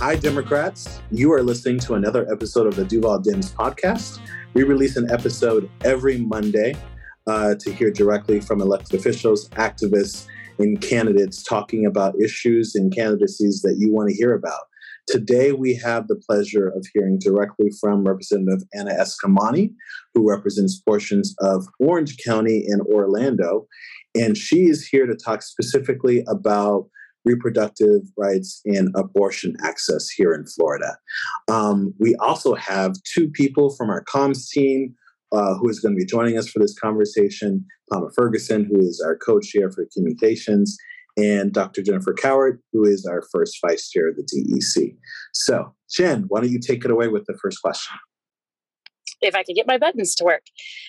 Hi, Democrats. You are listening to another episode of the Duval Dems podcast. We release an episode every Monday uh, to hear directly from elected officials, activists, and candidates talking about issues and candidacies that you want to hear about. Today, we have the pleasure of hearing directly from Representative Anna Eskamani, who represents portions of Orange County and Orlando. And she is here to talk specifically about reproductive rights and abortion access here in Florida. Um, we also have two people from our comms team uh, who is going to be joining us for this conversation Palmer Ferguson, who is our co chair for communications, and Dr. Jennifer Cowart, who is our first vice chair of the DEC. So, Jen, why don't you take it away with the first question? If I could get my buttons to work.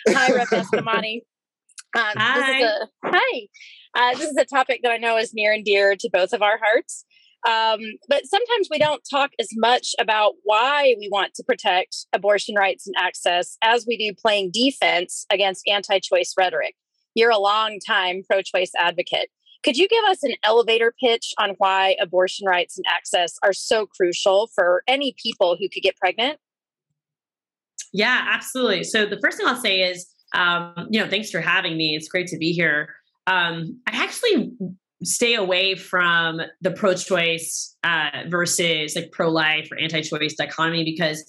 Hi, Rep Eskamani. Um, hi. This is a, hi. Uh, this is a topic that I know is near and dear to both of our hearts. Um, but sometimes we don't talk as much about why we want to protect abortion rights and access as we do playing defense against anti choice rhetoric. You're a long time pro choice advocate. Could you give us an elevator pitch on why abortion rights and access are so crucial for any people who could get pregnant? Yeah, absolutely. So the first thing I'll say is, um, you know, thanks for having me. It's great to be here. Um, I actually stay away from the pro-choice uh, versus like pro-life or anti-choice dichotomy because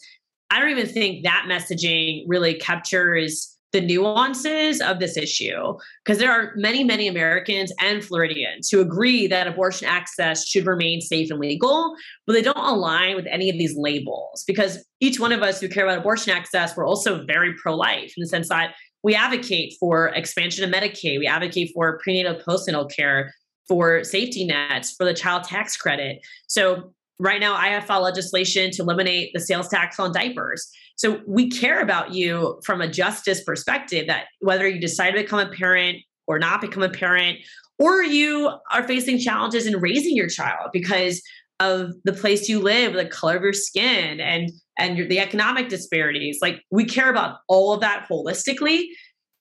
I don't even think that messaging really captures the nuances of this issue. Because there are many many americans and floridians who agree that abortion access should remain safe and legal but they don't align with any of these labels because each one of us who care about abortion access we're also very pro-life in the sense that we advocate for expansion of medicaid. We advocate for prenatal postnatal care for safety nets for the child tax credit. So right now i have filed legislation to eliminate the sales tax on diapers. So we care about you from a justice perspective that whether you decide to become a parent or not become a parent, or you are facing challenges in raising your child because of the place you live, the color of your skin, and and your, the economic disparities. Like we care about all of that holistically.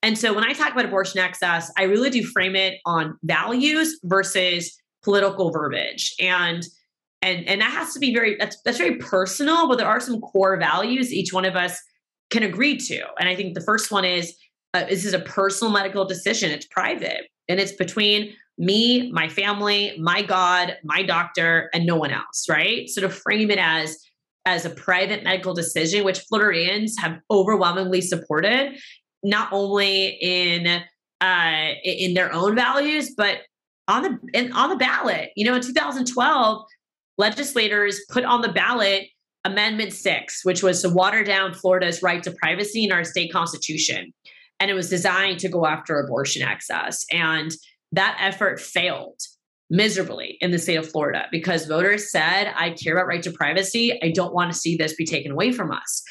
And so when I talk about abortion access, I really do frame it on values versus political verbiage. And and and that has to be very that's that's very personal but there are some core values each one of us can agree to and i think the first one is uh, this is a personal medical decision it's private and it's between me my family my god my doctor and no one else right so to frame it as as a private medical decision which floridians have overwhelmingly supported not only in uh in their own values but on the in, on the ballot you know in 2012 legislators put on the ballot Amendment 6, which was to water down Florida's right to privacy in our state constitution. And it was designed to go after abortion access. And that effort failed miserably in the state of Florida because voters said, I care about right to privacy. I don't want to see this be taken away from us.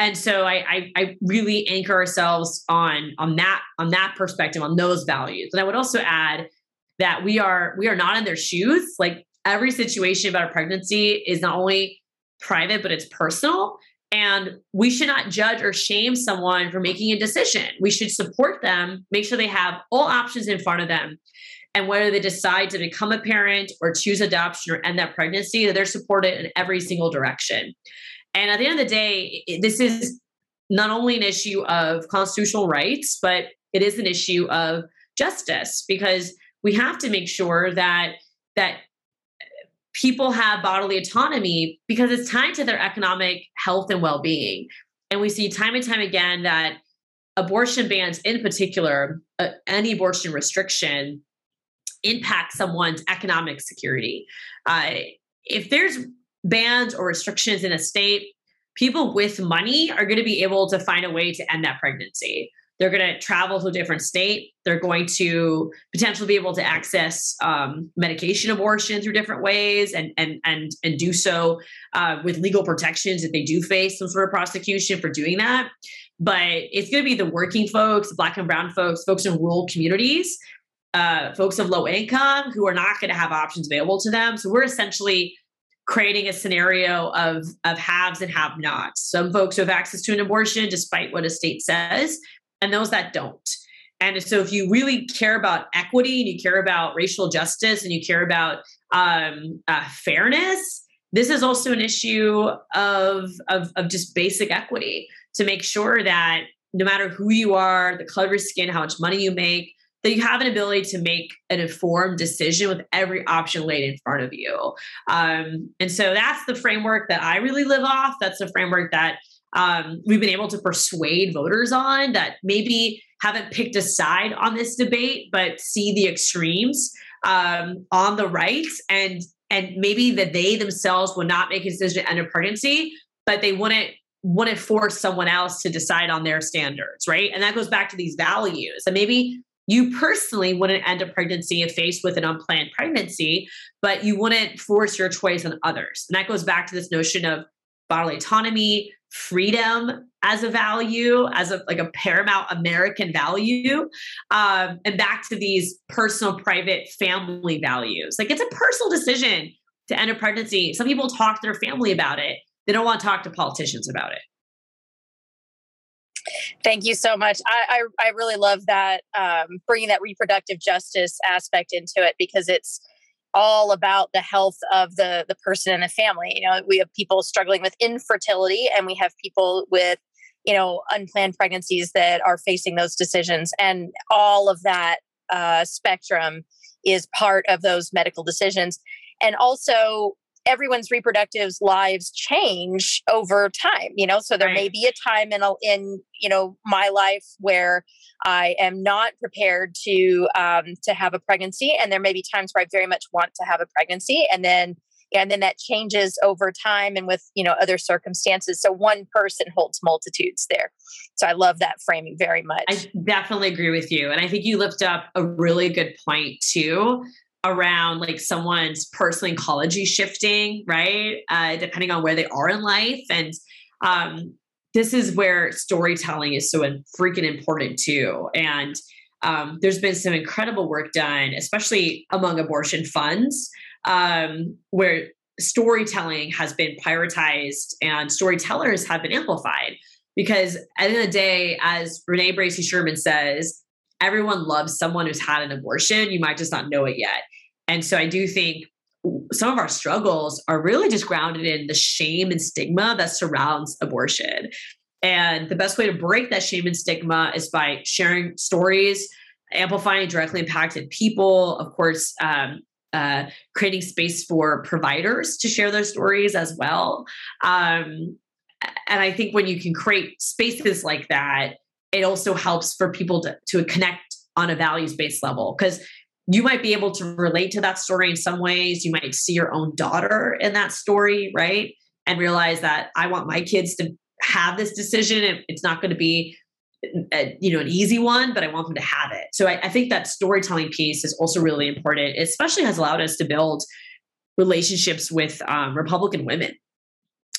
And so I, I, I really anchor ourselves on, on that on that perspective, on those values. And I would also add that we are we are not in their shoes. Like every situation about a pregnancy is not only private, but it's personal. And we should not judge or shame someone for making a decision. We should support them, make sure they have all options in front of them. And whether they decide to become a parent or choose adoption or end that pregnancy, they're supported in every single direction. And at the end of the day, this is not only an issue of constitutional rights, but it is an issue of justice because we have to make sure that that people have bodily autonomy because it's tied to their economic health and well-being. And we see time and time again that abortion bans in particular uh, any abortion restriction impact someone's economic security. Uh, if there's bans or restrictions in a state people with money are going to be able to find a way to end that pregnancy they're going to travel to a different state. They're going to potentially be able to access um, medication abortion through different ways, and and and and do so uh, with legal protections if they do face some sort of prosecution for doing that. But it's going to be the working folks, black and brown folks, folks in rural communities, uh, folks of low income who are not going to have options available to them. So we're essentially creating a scenario of of haves and have nots. Some folks who have access to an abortion, despite what a state says, and those that don't. And so, if you really care about equity and you care about racial justice and you care about um, uh, fairness, this is also an issue of, of, of just basic equity to make sure that no matter who you are, the color of your skin, how much money you make, that you have an ability to make an informed decision with every option laid in front of you. Um, and so that's the framework that I really live off. That's the framework that um, we've been able to persuade voters on that maybe haven't picked a side on this debate, but see the extremes um, on the right and and maybe that they themselves would not make a decision to end a pregnancy, but they wouldn't wouldn't force someone else to decide on their standards, right? And that goes back to these values. And maybe you personally wouldn't end a pregnancy if faced with an unplanned pregnancy, but you wouldn't force your choice on others. And that goes back to this notion of bodily autonomy, freedom as a value, as a like a paramount American value, um, and back to these personal, private, family values. Like it's a personal decision to end a pregnancy. Some people talk to their family about it. They don't want to talk to politicians about it. Thank you so much. I I, I really love that um, bringing that reproductive justice aspect into it because it's all about the health of the the person and the family. You know, we have people struggling with infertility, and we have people with you know unplanned pregnancies that are facing those decisions, and all of that uh, spectrum is part of those medical decisions. And also, everyone's reproductive lives change over time you know? So there right. may be a time in a, in you know my life where i am not prepared to um, to have a pregnancy and there may be times where i very much want to have a pregnancy and then and then that changes over time and with you know other circumstances. So one person holds multitudes there. So i love that framing very much. i definitely agree with you and i think you lift up a really good point too around like someone's personal ecology shifting, right? Uh, depending on where they are in life. And um, this is where storytelling is so freaking important too. And um, there's been some incredible work done, especially among abortion funds, um, where storytelling has been prioritized and storytellers have been amplified. Because at the end of the day, as Renee Bracey Sherman says, everyone loves someone who's had an abortion. You might just not know it yet. And so I do think some of our struggles are really just grounded in the shame and stigma that surrounds abortion. And the best way to break that shame and stigma is by sharing stories, amplifying directly impacted people, of course, um, uh, creating space for providers to share their stories as well. Um, and I think when you can create spaces like that, it also helps for people to, to connect on a values based level. Because you might be able to relate to that story in some ways. You might see your own daughter in that story, right? And realize that I want my kids to have this decision. It's not going to be, a, you know, an easy one, but I want them to have it. So I, I think that storytelling piece is also really important. It especially has allowed us to build relationships with um, Republican women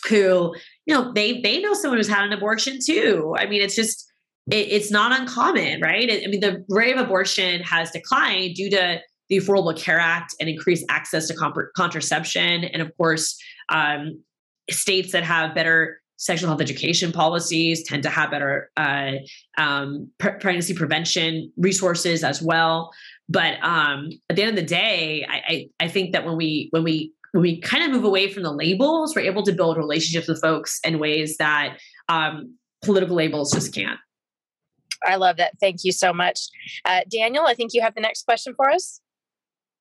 who, you know, they they know someone who's had an abortion too. I mean, it's just it, it's not uncommon, right? I mean, the rate of abortion has declined due to the Affordable Care Act and increased access to comp- contraception, and of course, um, states that have better sexual health education policies tend to have better uh, um, pre- pregnancy prevention resources as well. But um, at the end of the day, I, I, I think that when we when we when we kind of move away from the labels, we're able to build relationships with folks in ways that um, political labels just can't. I love that. Thank you so much. Uh, Daniel, I think you have the next question for us.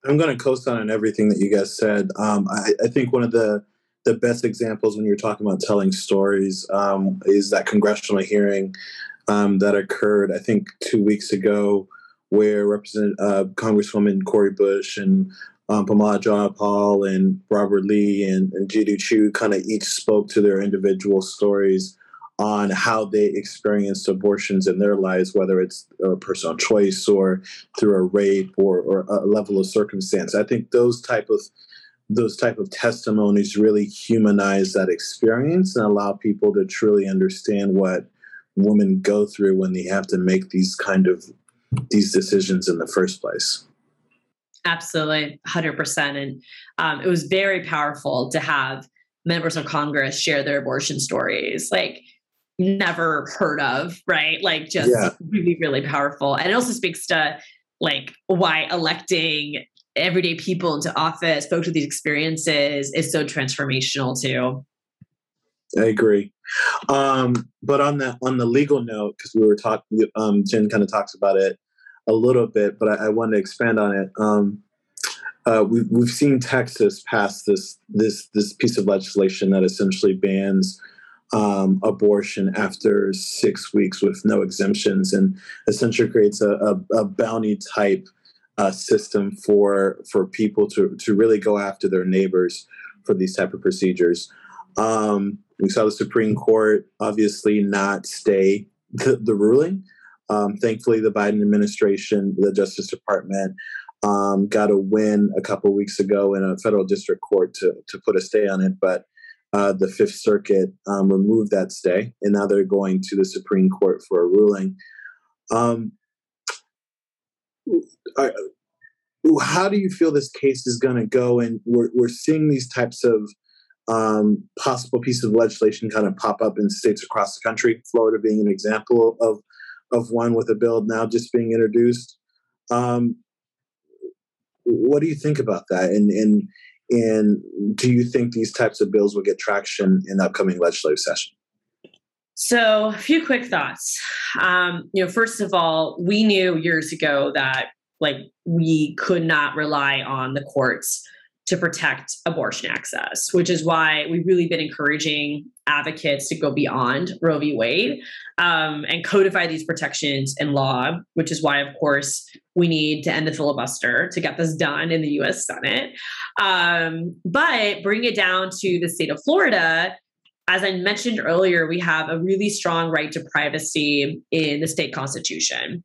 I'm going to co-sign on everything that you guys said. Um, I, I, think one of the the best examples when you're talking about telling stories um, is that congressional hearing um, that occurred, I think, two weeks ago, where Representative uh, Congresswoman Cori Bush and um, Pramila Jayapal and Barbara Lee and, and Chu kind of each spoke to their individual stories on how they experienced abortions in their lives, whether it's a personal choice or through a rape or, or a level of circumstance. I think those type of those type of testimonies really humanize that experience and allow people to truly understand what women go through when they have to make these kind of these decisions in the first place. Absolutely, hundred percent, and um, it was very powerful to have members of Congress share their abortion stories. Like never heard of, right? Like just yeah. really, really powerful. And it also speaks to like why electing everyday people into office, folks with these experiences is so transformational too. I agree. Um, but on the on the legal note, because we were talking, um, Jen kind of talks about it a little bit, but I, I wanted to expand on it. Um, uh, we've we've seen Texas pass this this this piece of legislation that essentially bans um, abortion after six weeks with no exemptions, and essentially creates a, a, a bounty type uh, system for for people to to really go after their neighbors for these type of procedures. Um, we saw the Supreme Court obviously not stay the, the ruling. Um, thankfully, the Biden administration, the Justice Department, um, got a win a couple weeks ago in a federal district court to, to put a stay on it. But uh, the Fifth Circuit um, removed that stay, and now they're going to the Supreme Court for a ruling. Um, I, how do you feel this case is going to go? And we're, we're seeing these types of um, possible pieces of legislation kind of pop up in states across the country. Florida being an example of of one with a bill now just being introduced. Um, what do you think about that? And and and do you think these types of bills will get traction in the upcoming legislative session? So, a few quick thoughts. Um, you know, first of all, we knew years ago that like we could not rely on the courts to protect abortion access, which is why we've really been encouraging advocates to go beyond Roe v. Wade um, and codify these protections in law, which is why, of course, we need to end the filibuster to get this done in the US Senate. Um, but bring it down to the state of Florida. As I mentioned earlier, we have a really strong right to privacy in the state constitution.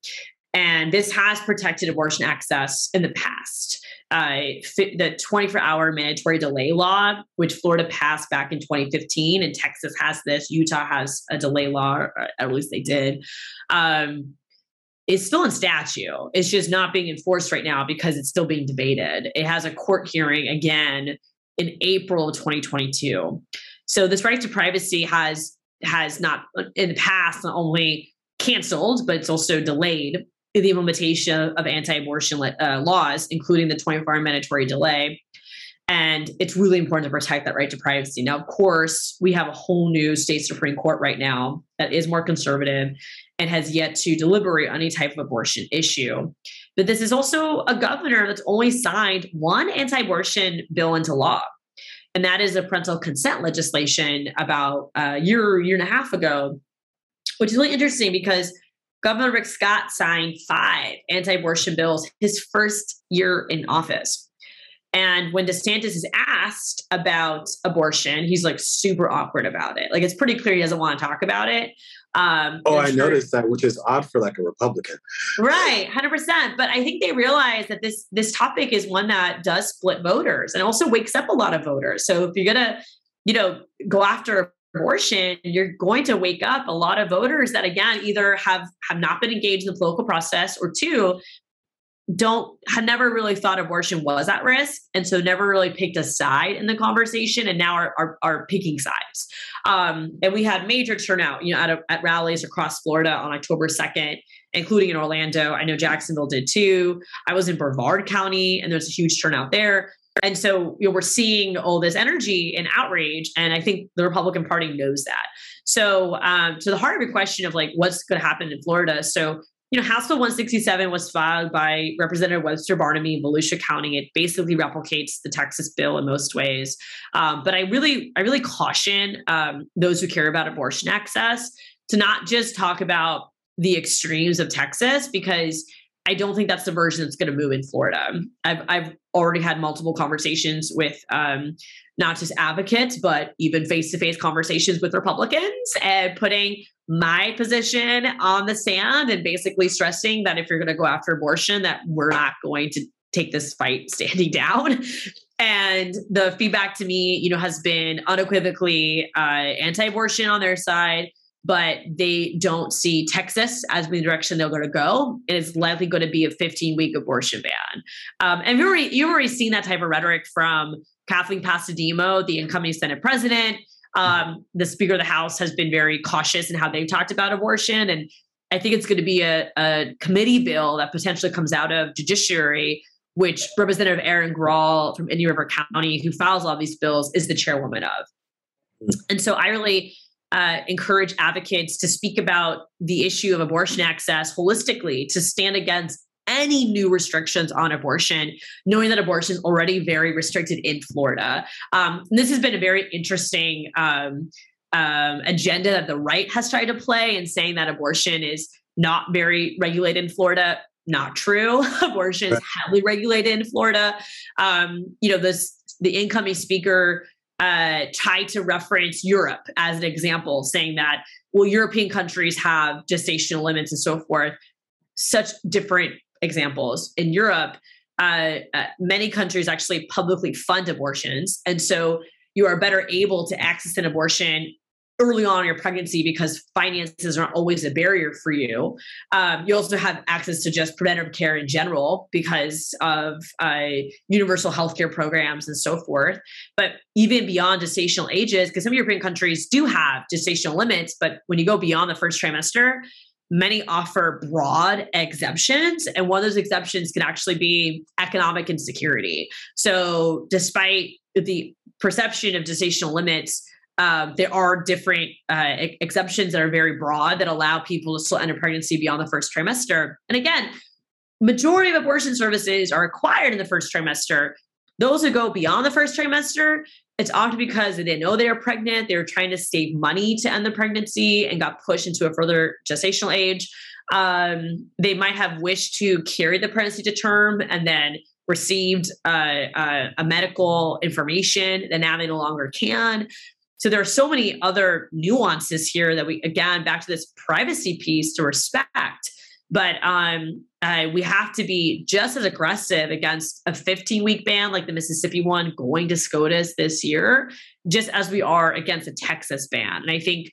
And this has protected abortion access in the past uh, the 24 hour mandatory delay law, which Florida passed back in 2015, and Texas has this, Utah has a delay law, at least they did. Um, is still in statute. It's just not being enforced right now because it's still being debated. It has a court hearing again in April of 2022. So this right to privacy has has not in the past not only canceled, but it's also delayed the implementation of anti-abortion uh, laws, including the 24-hour mandatory delay. And it's really important to protect that right to privacy. Now, of course, we have a whole new state Supreme Court right now that is more conservative and has yet to deliberate on any type of abortion issue. But this is also a governor that's only signed one anti abortion bill into law. And that is a parental consent legislation about a year, year and a half ago, which is really interesting because Governor Rick Scott signed five anti abortion bills his first year in office. And when DeSantis is asked about abortion, he's like super awkward about it. Like it's pretty clear he doesn't want to talk about it. Um, oh, I noticed that, which is odd for like a Republican. Right, hundred percent. But I think they realize that this this topic is one that does split voters and also wakes up a lot of voters. So if you're gonna, you know, go after abortion you're going to wake up a lot of voters that again either have have not been engaged in the political process or two don't had never really thought abortion was at risk and so never really picked a side in the conversation and now are are, are picking sides. Um, and we had major turnout you know at, a, at rallies across florida on october 2nd including in orlando. I know jacksonville did too. I was in brevard county and there's a huge turnout there and so you know, we're seeing all this energy and outrage, and I think the Republican Party knows that. So um, to the heart of your question of like what's going to happen in Florida, so you know, House Bill 167 was filed by Representative Webster Barnaby in Volusia County. It basically replicates the Texas bill in most ways. Um, but I really, I really caution um, those who care about abortion access to not just talk about the extremes of Texas because I don't think that's the version that's going to move in Florida. I've, I've already had multiple conversations with um, not just advocates, but even face to face conversations with Republicans and putting my position on the sand and basically stressing that if you're going to go after abortion, that we're not going to take this fight standing down. And the feedback to me, you know, has been unequivocally uh, anti-abortion on their side but they don't see Texas as the direction they're going to go. And It is likely going to be a 15 week abortion ban. Um, and you've already, you've already seen that type of rhetoric from Kathleen Passidomo, the incoming Senate president. Um, the Speaker of the House has been very cautious in how they've talked about abortion. And I think it's going to be a, a committee bill that potentially comes out of judiciary which Representative Erin Grall from Indian River County, who files all these bills, is the chairwoman of. Mm. And so I really uh, encourage advocates to speak about the issue of abortion access holistically, to stand against any new restrictions on abortion, knowing that abortion is already very restricted in Florida. Um, this has been a very interesting um, um, agenda that the right has tried to play in saying that abortion is not very regulated in Florida. Not true. abortion is heavily regulated in Florida. Um, you know, this the incoming speaker uh, tried to reference Europe as an example, saying that well, European countries have gestational limits and so forth. Such different examples in Europe. Uh, uh, many countries actually publicly fund abortions, and so you are better able to access an abortion early on in your pregnancy because finances aren't always a barrier for you. Um, you also have access to just preventive care in general because of uh, universal healthcare programs and so forth. But even beyond gestational ages, because some European countries do have gestational limits, but when you go beyond the first trimester, many offer broad exemptions and one of those exemptions can actually be economic insecurity so despite the perception of gestational limits um, there are different uh, exceptions that are very broad that allow people to still a pregnancy beyond the first trimester. And again, majority of abortion services are acquired in the first trimester. Those who go beyond the first trimester, it's often because they know they are pregnant. They were trying to save money to end the pregnancy and got pushed into a further gestational age. Um, they might have wished to carry the pregnancy to term and then received uh, uh, a medical information that now they no longer can. So there are so many other nuances here that we, again, back to this privacy piece to respect. But um, uh, we have to be just as aggressive against a 15 week ban like the Mississippi one going to SCOTUS this year, just as we are against a Texas ban. And I think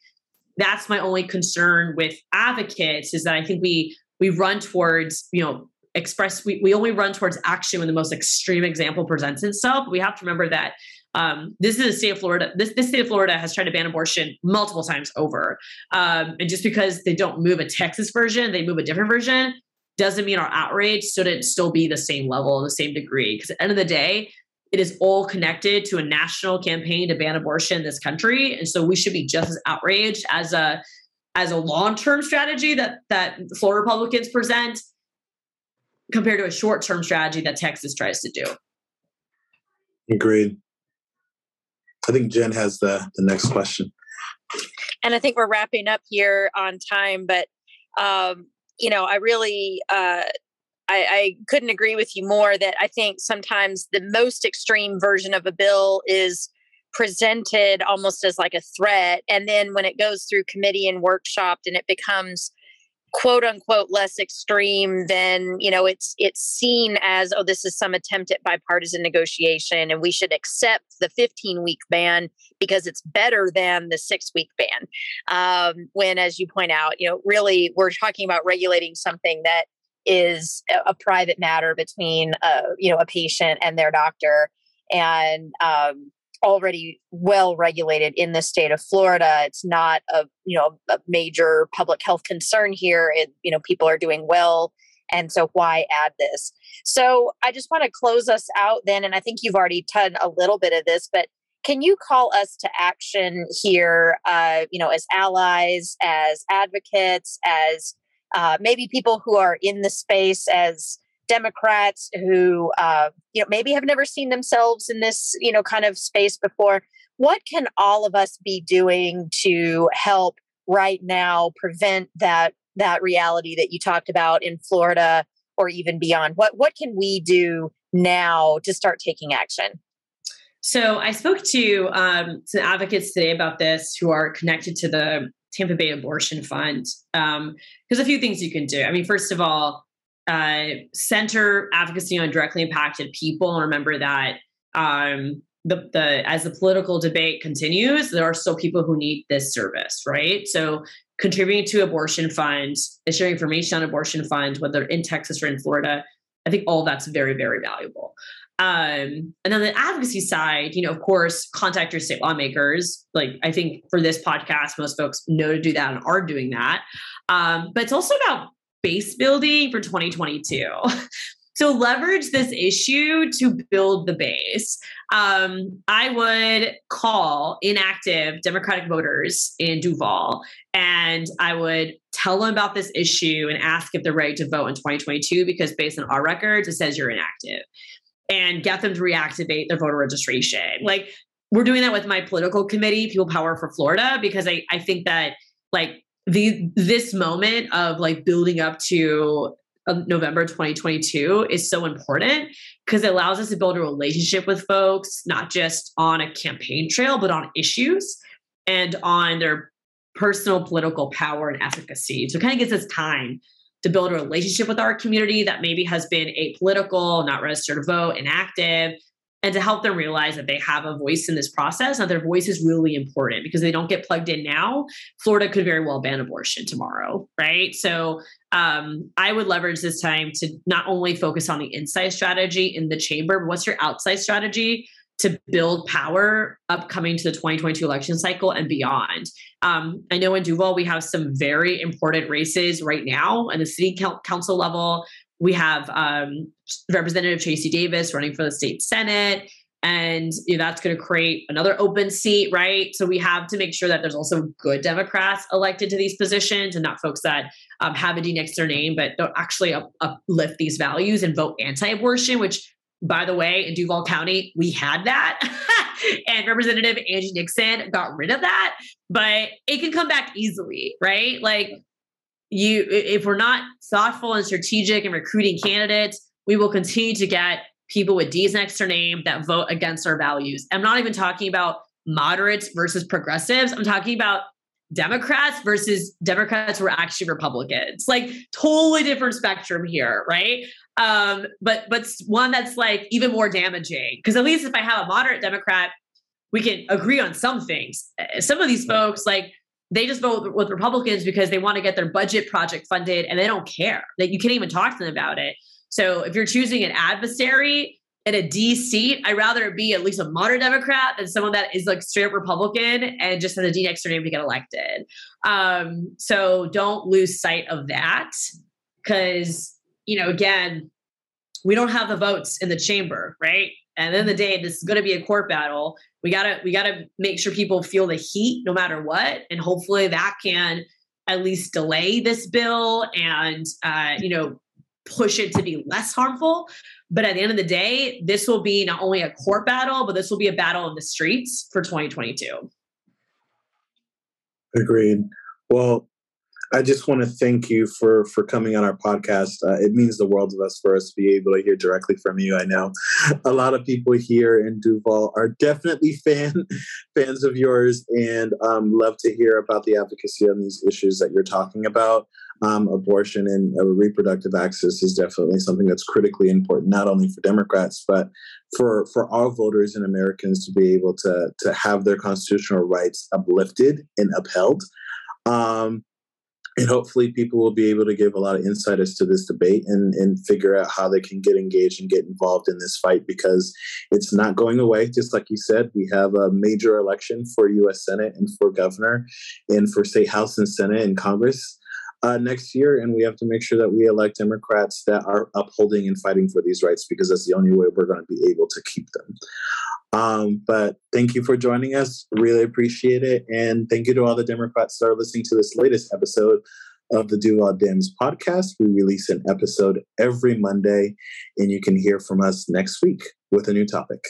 that's my only concern with advocates is that I think we we run towards, you know, express we, we only run towards action when the most extreme example presents itself. We have to remember that um, this is the state of Florida. This, this state of Florida has tried to ban abortion multiple times over. Um, and just because they don't move a Texas version, they move a different version, doesn't mean our outrage shouldn't still be the same level, the same degree. Because at the end of the day, it is all connected to a national campaign to ban abortion in this country. And so we should be just as outraged as a as a long-term strategy that that Florida Republicans present compared to a short-term strategy that Texas tries to do. Agreed. I think Jen has the, the next question. And I think we're wrapping up here on time, but um, you know, I really uh, I, I couldn't agree with you more that I think sometimes the most extreme version of a bill is presented almost as like a threat. And then when it goes through committee and workshopped and it becomes quote unquote less extreme then you know it's it's seen as oh this is some attempt at bipartisan negotiation and we should accept the 15 week ban because it's better than the six week ban. Um, when as you point out you know really we're talking about regulating something that is a, a private matter between uh, you know a patient and their doctor. And um, already well regulated in the state of Florida. It's not a you know a major public health concern here. It, you know people are doing well, and so why add this? So I just want to close us out then, and I think you've already done a little bit of this, but can you call us to action here? Uh, you know, as allies, as advocates, as uh, maybe people who are in the space as Democrats who, uh, you know, maybe have never seen themselves in this, you know, kind of space before. What can all of us be doing to help right now prevent that that reality that you talked about in Florida or even beyond? What what can we do now to start taking action? So I spoke to um, some advocates today about this who are connected to the Tampa Bay Abortion Fund. Um, there's a few things you can do. I mean, first of all, uh, center advocacy on directly impacted people. And remember that um, the, the as the political debate continues there are still people who need this service right? So contributing to abortion funds sharing information on abortion funds whether in texas or in florida i think all that's very very valuable. Um, and then the advocacy side you know of course contact your state lawmakers like i think for this podcast most folks know to do that and are doing that. Um, but it's also about base building for 2022. So leverage this issue to build the base. Um, I would call inactive Democratic voters in Duval and I would tell them about this issue and ask if they're ready to vote in 2022 because based on our records, it says you're inactive and get them to reactivate their voter registration. Like we're doing that with my political committee, People Power for Florida, because I, I think that like the this moment of like building up to um, November 2022 is so important because it allows us to build a relationship with folks, not just on a campaign trail, but on issues and on their personal political power and efficacy. So it kind of gives us time to build a relationship with our community that maybe has been apolitical, not registered to vote, inactive, and to help them realize that they have a voice in this process and their voice is really important because they don't get plugged in now florida could very well ban abortion tomorrow right so um, i would leverage this time to not only focus on the inside strategy in the chamber but what's your outside strategy to build power upcoming to the 2022 election cycle and beyond. Um, I know in Duval, we have some very important races right now in the city council level. We have um, Representative Tracy Davis running for the state senate. And you know, that's going to create another open seat, right? So we have to make sure that there's also good Democrats elected to these positions and not folks that um, have a D next to their name, but don't actually up, uplift these values and vote anti abortion, which by the way, in Duval County, we had that. and Representative Angie Nixon got rid of that, but it can come back easily, right? Like you if we're not thoughtful and strategic in recruiting candidates, we will continue to get people with D's next to their name that vote against our values. I'm not even talking about moderates versus progressives. I'm talking about Democrats versus Democrats who are actually Republicans. Like totally different spectrum here, right? Um, but but one that's like even more damaging. Because at least if I have a moderate Democrat, we can agree on some things. Eh, some of these folks, like they just vote with Republicans because they want to get their budget project funded and they don't care. That you can't even talk to them about it. So if you're choosing an adversary, in a D seat, I'd rather be at least a moderate Democrat than someone that is like straight up Republican and just has a D next to their name to get elected. Um, so don't lose sight of that because, you know, again, we don't have the votes in the chamber, right? And then the day, this is going to be a court battle. We gotta we gotta make sure people feel the heat no matter what, and hopefully that can at least delay this bill and uh, you know push it to be less harmful. But at the end of the day, this will be not only a court battle, but this will be a battle in the streets for 2022. Agreed. Well, I just want to thank you for for coming on our podcast. Uh, it means the world to us for us to be able to hear directly from you. I know a lot of people here in Duval are definitely fan fans of yours and um, love to hear about the advocacy on these issues that you're talking about. Um, abortion and uh, reproductive access is definitely something that's critically important, not only for Democrats but for for all voters and Americans to be able to to have their constitutional rights uplifted and upheld. Um, and hopefully people will be able to give a lot of insight as to this debate and, and figure out how they can get engaged and get involved in this fight because it's not going away. Just like you said we have a major election for us senate and for governor and for state house and senate and congress uh, next year and we have to make sure that we elect democrats that are upholding and fighting for these rights because that's the only way we're going to be able to keep them um, but thank you for joining us. Really appreciate it. And thank you to all the Democrats that are listening to this latest episode of the Duval Dems podcast. We release an episode every Monday, and you can hear from us next week with a new topic.